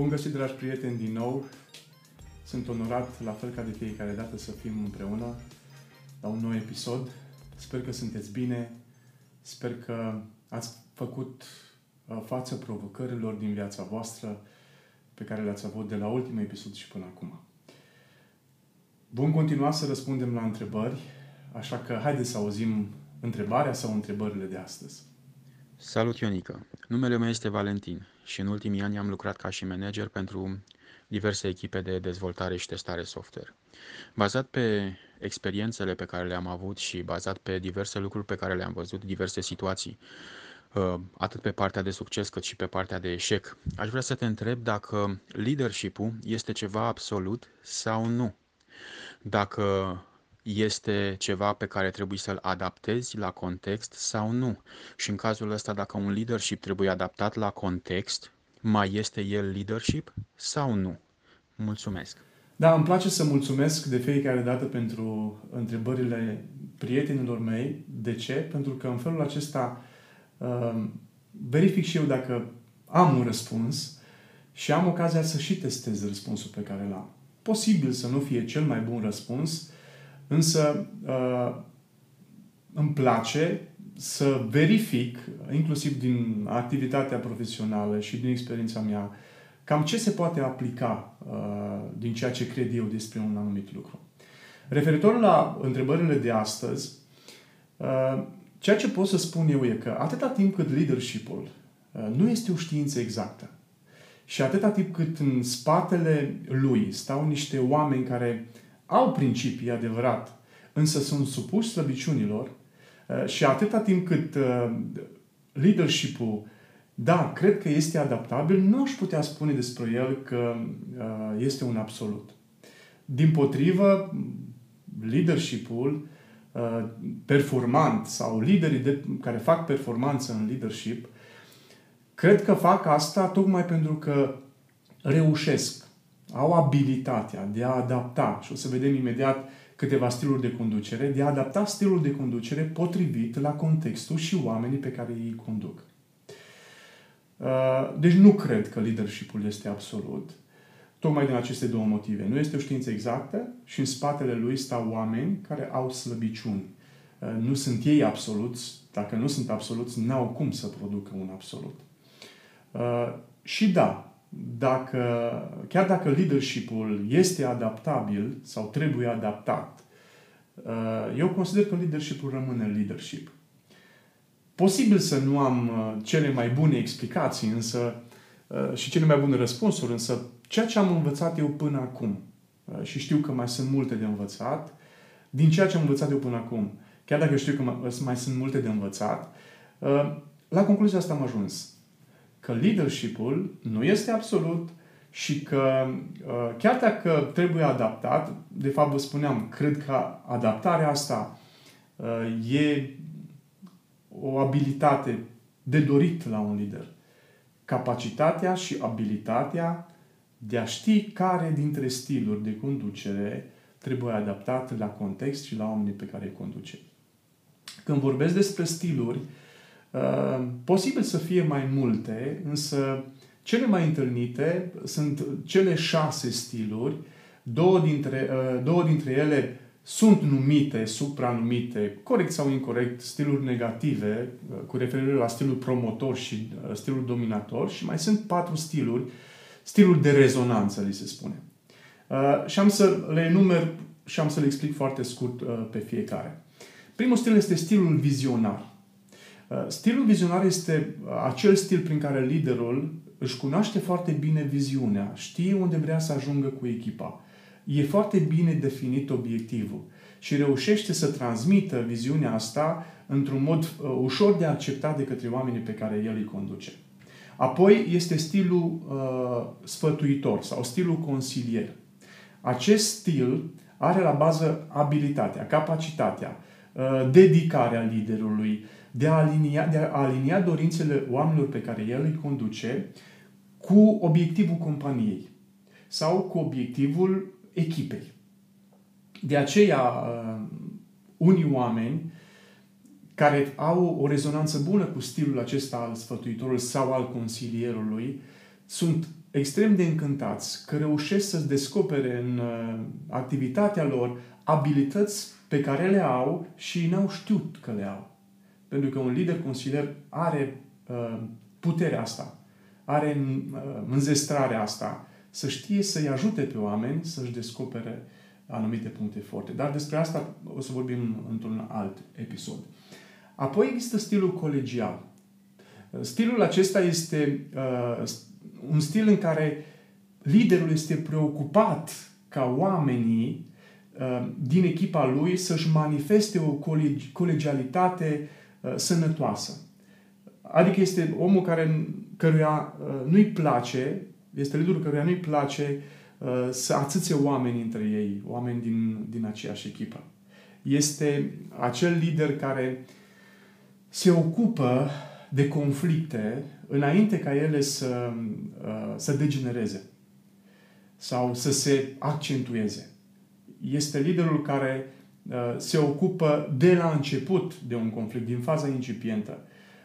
Bun găsit, dragi prieteni, din nou. Sunt onorat, la fel ca de fiecare dată, să fim împreună la un nou episod. Sper că sunteți bine, sper că ați făcut uh, față provocărilor din viața voastră pe care le-ați avut de la ultimul episod și până acum. Vom continua să răspundem la întrebări, așa că haideți să auzim întrebarea sau întrebările de astăzi. Salut Ionică! Numele meu este Valentin și în ultimii ani am lucrat ca și manager pentru diverse echipe de dezvoltare și testare software. Bazat pe experiențele pe care le-am avut și bazat pe diverse lucruri pe care le-am văzut, diverse situații, uh, atât pe partea de succes cât și pe partea de eșec, aș vrea să te întreb dacă leadership-ul este ceva absolut sau nu. Dacă este ceva pe care trebuie să-l adaptezi la context sau nu. Și în cazul ăsta, dacă un leadership trebuie adaptat la context, mai este el leadership sau nu? Mulțumesc! Da, îmi place să mulțumesc de fiecare dată pentru întrebările prietenilor mei. De ce? Pentru că în felul acesta uh, verific și eu dacă am un răspuns și am ocazia să și testez răspunsul pe care l-am. Posibil să nu fie cel mai bun răspuns, Însă uh, îmi place să verific, inclusiv din activitatea profesională și din experiența mea, cam ce se poate aplica uh, din ceea ce cred eu despre un anumit lucru. Referitor la întrebările de astăzi, uh, ceea ce pot să spun eu e că atâta timp cât leadership-ul nu este o știință exactă și atâta timp cât în spatele lui stau niște oameni care au principii adevărat, însă sunt supuși slăbiciunilor uh, și atâta timp cât uh, leadership-ul, da, cred că este adaptabil, nu aș putea spune despre el că uh, este un absolut. Din potrivă, leadership-ul performant sau liderii de, care fac performanță în leadership, cred că fac asta tocmai pentru că reușesc au abilitatea de a adapta, și o să vedem imediat câteva stiluri de conducere, de a adapta stilul de conducere potrivit la contextul și oamenii pe care îi conduc. Uh, deci nu cred că leadership-ul este absolut, tocmai din aceste două motive. Nu este o știință exactă și în spatele lui stau oameni care au slăbiciuni. Uh, nu sunt ei absoluți, dacă nu sunt absoluți, n-au cum să producă un absolut. Uh, și da, dacă, chiar dacă leadership-ul este adaptabil sau trebuie adaptat, uh, eu consider că leadership-ul rămâne leadership. Posibil să nu am uh, cele mai bune explicații însă, uh, și cele mai bune răspunsuri, însă ceea ce am învățat eu până acum, și știu că mai sunt multe de învățat, din ceea ce am învățat eu până acum, chiar dacă știu că mai sunt multe de învățat, la concluzia asta am ajuns că leadership-ul nu este absolut și că uh, chiar dacă trebuie adaptat, de fapt vă spuneam, cred că adaptarea asta uh, e o abilitate de dorit la un lider. Capacitatea și abilitatea de a ști care dintre stiluri de conducere trebuie adaptat la context și la oamenii pe care îi conduce. Când vorbesc despre stiluri, uh, Uh, posibil să fie mai multe, însă cele mai întâlnite sunt cele șase stiluri, două dintre, uh, două dintre ele sunt numite, supranumite, corect sau incorrect, stiluri negative, uh, cu referire la stilul promotor și stilul dominator și mai sunt patru stiluri, stilul de rezonanță, li se spune. Și am să le enumer și am să le explic foarte scurt pe fiecare. Primul stil este stilul vizionar. Uh, stilul vizionar este uh, acel stil prin care liderul își cunoaște foarte bine viziunea, știe unde vrea să ajungă cu echipa, e foarte bine definit obiectivul și reușește să transmită viziunea asta într-un mod uh, ușor de acceptat de către oamenii pe care el îi conduce. Apoi este stilul uh, sfătuitor sau stilul consilier. Acest stil are la bază abilitatea, capacitatea, uh, dedicarea liderului, de a alinia, de a alinia dorințele oamenilor pe care el îi conduce cu obiectivul companiei sau cu obiectivul echipei. De aceea, uh, unii oameni care au o rezonanță bună cu stilul acesta al sfătuitorului sau al consilierului sunt extrem de încântați că reușesc să-ți descopere în uh, activitatea lor abilități pe care le au și n-au știut că le au. Pentru că un lider consilier are uh, puterea asta, are uh, înzestrarea asta, să știe să-i ajute pe oameni să-și descopere anumite puncte forte. Dar despre asta o să vorbim într-un alt episod. Apoi există stilul colegial. Stilul acesta este uh, un stil în care liderul este preocupat ca oamenii uh, din echipa lui să-și manifeste o colegi- colegialitate uh, sănătoasă. Adică este omul care, căruia uh, nu-i place, este liderul căruia nu-i place uh, să atâțe oameni între ei, oameni din, din aceeași echipă. Este acel lider care se ocupă de conflicte înainte ca ele să, uh, să degenereze sau să se accentueze. Este liderul care uh, se ocupă de la început de un conflict, din faza incipientă,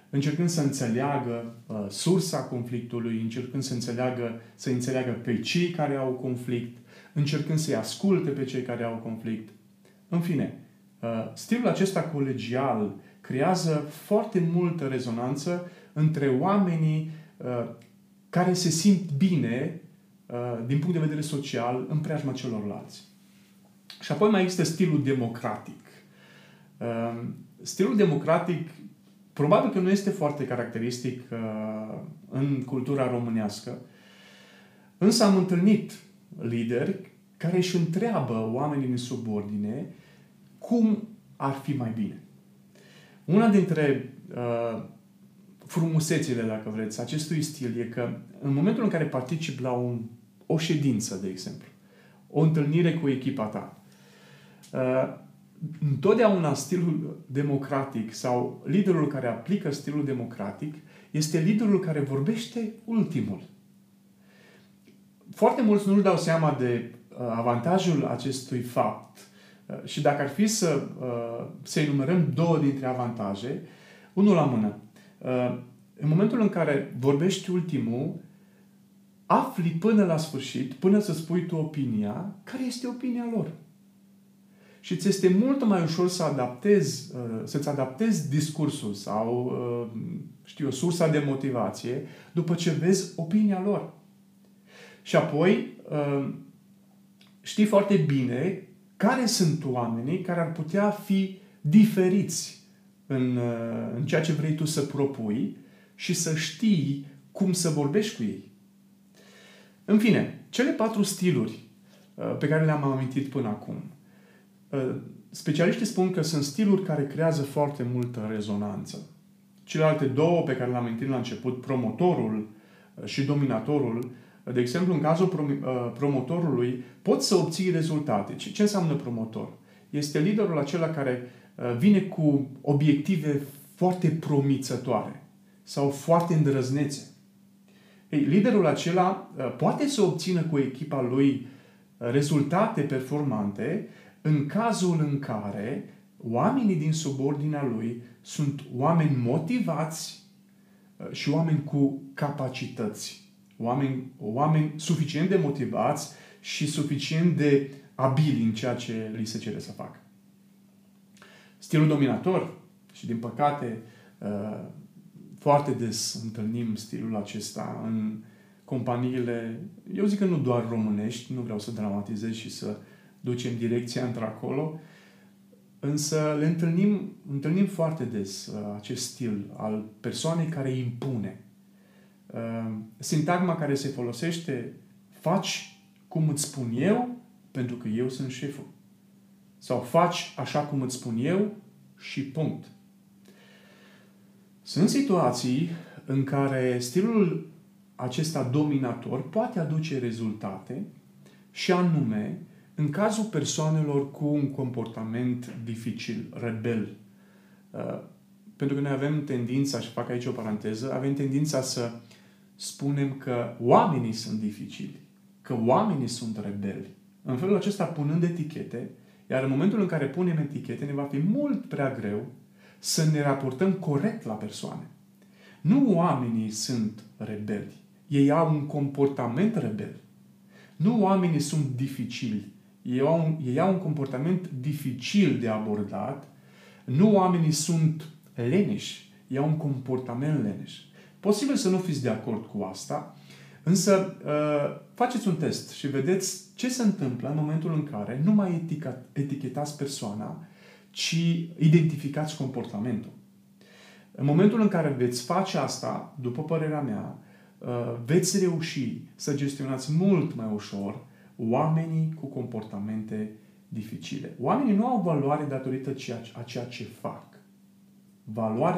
încercând să înțeleagă uh, sursa conflictului, încercând să înțeleagă, să înțeleagă pe cei care au conflict, încercând să-i asculte pe cei care au conflict. În fine, stilul acesta colegial creează foarte multă rezonanță între oamenii uh, care se simt bine uh, din punct de vedere social în preajma celorlalți. Și apoi mai există stilul democratic. Uh, stilul democratic probabil că nu este foarte caracteristic uh, în cultura românească, însă am întâlnit lideri care își întreabă oamenii din subordine cum ar fi mai bine. Una dintre uh, frumusețile, dacă vreți, acestui stil e că în momentul în care participi la un, o ședință, de exemplu, o întâlnire cu echipa ta, uh, întotdeauna stilul democratic sau liderul care aplică stilul democratic este liderul care vorbește ultimul. Foarte mulți nu-și dau seama de uh, avantajul acestui fapt uh, și dacă ar fi să, uh, să enumerăm două dintre avantaje, unul la mână. Uh, în momentul în care vorbești ultimul, afli până la sfârșit, până să spui tu opinia, care este opinia lor. Și ți este mult mai ușor să adaptezi, uh, să-ți adaptezi discursul sau, uh, știu, sursa de motivație după ce vezi opinia lor. Și apoi știi foarte bine care sunt oamenii care ar putea fi diferiți în, uh, în ceea ce vrei tu să propui și să știi cum să vorbești cu ei. În fine, cele patru stiluri uh, pe care le-am amintit până acum, uh, specialiștii spun că sunt stiluri care creează foarte multă rezonanță. Celelalte două pe care le-am amintit la început, promotorul și dominatorul, de exemplu, în cazul promotorului, poți să obții rezultate. Ce înseamnă promotor? Este liderul acela care Uh, vine cu obiective foarte promițătoare sau foarte îndrăznețe. Ei, liderul acela uh, poate să obțină cu echipa lui uh, rezultate performante în cazul în care oamenii din subordinea lui sunt oameni motivați și oameni cu capacități. Oameni, oameni suficient de motivați și suficient de abili în ceea ce li se cere să facă. Stilul dominator, și din păcate uh, foarte des întâlnim stilul acesta în companiile, eu zic că nu doar românești, nu vreau să dramatizez și să ducem direcția într-acolo, însă le întâlnim, întâlnim foarte des uh, acest stil al persoanei care impune. Uh, sintagma care se folosește, faci cum îți spun eu, pentru că eu sunt șeful. Sau faci așa cum îți spun eu și punct. Sunt situații în care stilul acesta dominator poate aduce rezultate și anume în cazul persoanelor cu un comportament dificil, rebel. Uh, pentru că noi avem tendința, și fac aici o paranteză, avem tendința să spunem că oamenii sunt dificili, că oamenii sunt rebeli. În felul acesta, punând etichete, iar în momentul în care punem etichete, ne va fi mult prea greu să ne raportăm corect la persoane. Nu oamenii sunt rebeli, ei au un comportament rebel. Nu oamenii sunt dificili. Ei au, un, ei au un comportament dificil de abordat. Nu oamenii sunt leneși. Ei au un comportament leneș. Posibil să nu fiți de acord cu asta, însă uh, faceți un test și vedeți ce se întâmplă în momentul în care nu mai etichetați persoana, ci identificați comportamentul. În momentul în care veți face asta, după părerea mea, uh, veți reuși să gestionați mult mai ușor oamenii cu comportamente dificile. Oamenii nu au valoare datorită a ceea ce fac. Valoare